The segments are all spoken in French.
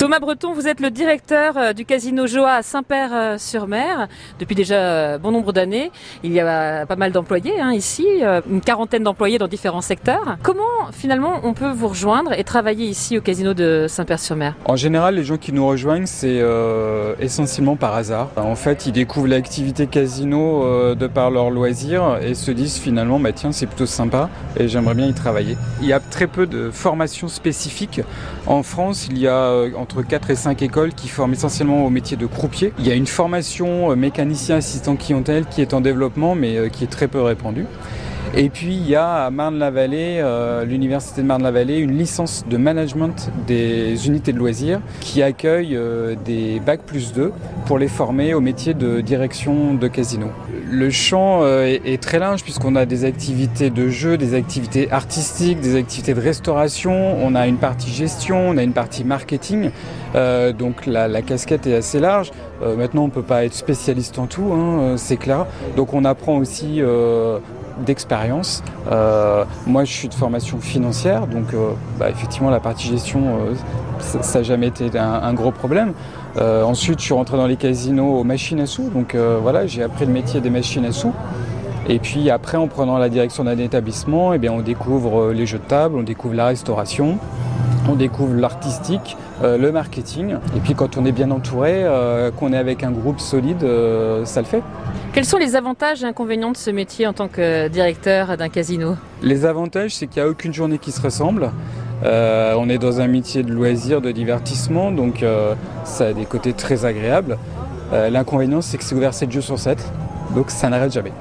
Thomas Breton, vous êtes le directeur euh, du casino Joa à Saint-Père-sur-Mer depuis déjà euh, bon nombre d'années. Il y a pas mal d'employés hein, ici, euh, une quarantaine d'employés dans différents secteurs. Comment finalement on peut vous rejoindre et travailler ici au casino de Saint-Père-sur-Mer En général, les gens qui nous rejoignent, c'est euh, essentiellement par hasard. En fait, ils découvrent l'activité casino euh, de par leur loisir et se disent finalement, bah tiens, c'est plutôt sympa et j'aimerais bien y travailler. Il y a très peu de formations spécifiques. En France, il y a euh, entre 4 et 5 écoles qui forment essentiellement au métier de croupier. Il y a une formation euh, mécanicien assistant clientèle qui est en développement mais euh, qui est très peu répandue. Et puis il y a à Marne-la-Vallée, euh, l'université de Marne-la-Vallée, une licence de management des unités de loisirs qui accueille des bacs plus 2 pour les former au métier de direction de casino. Le champ euh, est, très large puisqu'on a des activités de jeu, des activités artistiques, des activités de restauration, on a une partie gestion, on a une partie marketing. Euh, donc la casquette est assez large. Euh, maintenant on peut pas être spécialiste en tout, hein, euh, c'est clair. Donc on apprend aussi euh, d'expérience. Moi, je suis de formation financière, donc bah, effectivement, la partie gestion, ça n'a jamais été un, gros problème. Ensuite, je suis rentré dans les casinos aux machines à sous, donc voilà, j'ai appris le métier des machines à sous. Et puis après, en prenant la direction d'un établissement, eh bien, on découvre les jeux de table, on découvre la restauration, on découvre l'artistique, euh, le marketing. Et puis quand on est bien entouré, euh, qu'on est avec un groupe solide, euh, ça le fait. Quels sont les avantages et inconvénients de ce métier en tant que directeur d'un casino? Les avantages, c'est qu'il n'y a aucune journée qui se ressemble. On est dans un métier de loisir, de divertissement, donc ça a des côtés très agréables. L'inconvénient, c'est que c'est ouvert 7 jours sur 7, donc ça n'arrête jamais.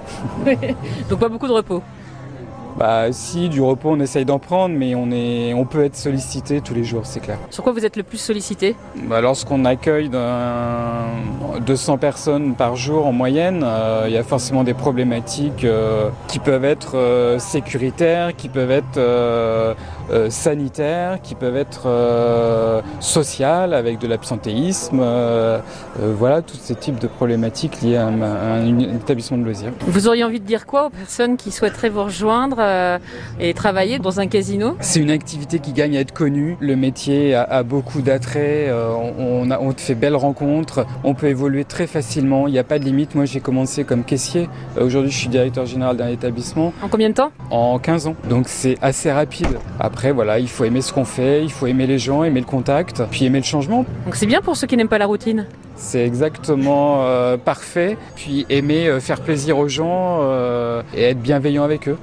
Donc pas beaucoup de repos. Bah si, du repos, on essaye d'en prendre, mais on, est, on peut être sollicité tous les jours, c'est clair. Sur quoi vous êtes le plus sollicité? Bah, lorsqu'on accueille d'un- 200 personnes par jour en moyenne, euh, il y a forcément des problématiques euh, qui peuvent être euh, sécuritaires, qui peuvent être sanitaires, qui peuvent être sociales avec de l'absentéisme. voilà, tous ces types de problématiques liées à un, à un établissement de loisirs. Vous auriez envie de dire quoi aux personnes qui souhaiteraient vous rejoindre euh, et travailler dans un casino C'est une activité qui gagne à être connue. Le métier a, a beaucoup d'attraits. euh, on, on a- on fait belles rencontres. On peut évoluer très facilement. Il n'y a pas de limite. Moi, j'ai commencé comme caissier. Euh, Aujourd'hui, je suis directeur général d'un établissement En combien de temps? En 15 ans. Donc, c'est assez rapide. Après, voilà, il faut aimer ce qu'on fait. Il faut aimer les gens, aimer le contact, puis aimer le changement. Donc c'est bien pour ceux qui n'aiment pas la routine. C'est exactement euh, parfait. Puis aimer euh, faire plaisir aux gens euh, et être bienveillant avec eux.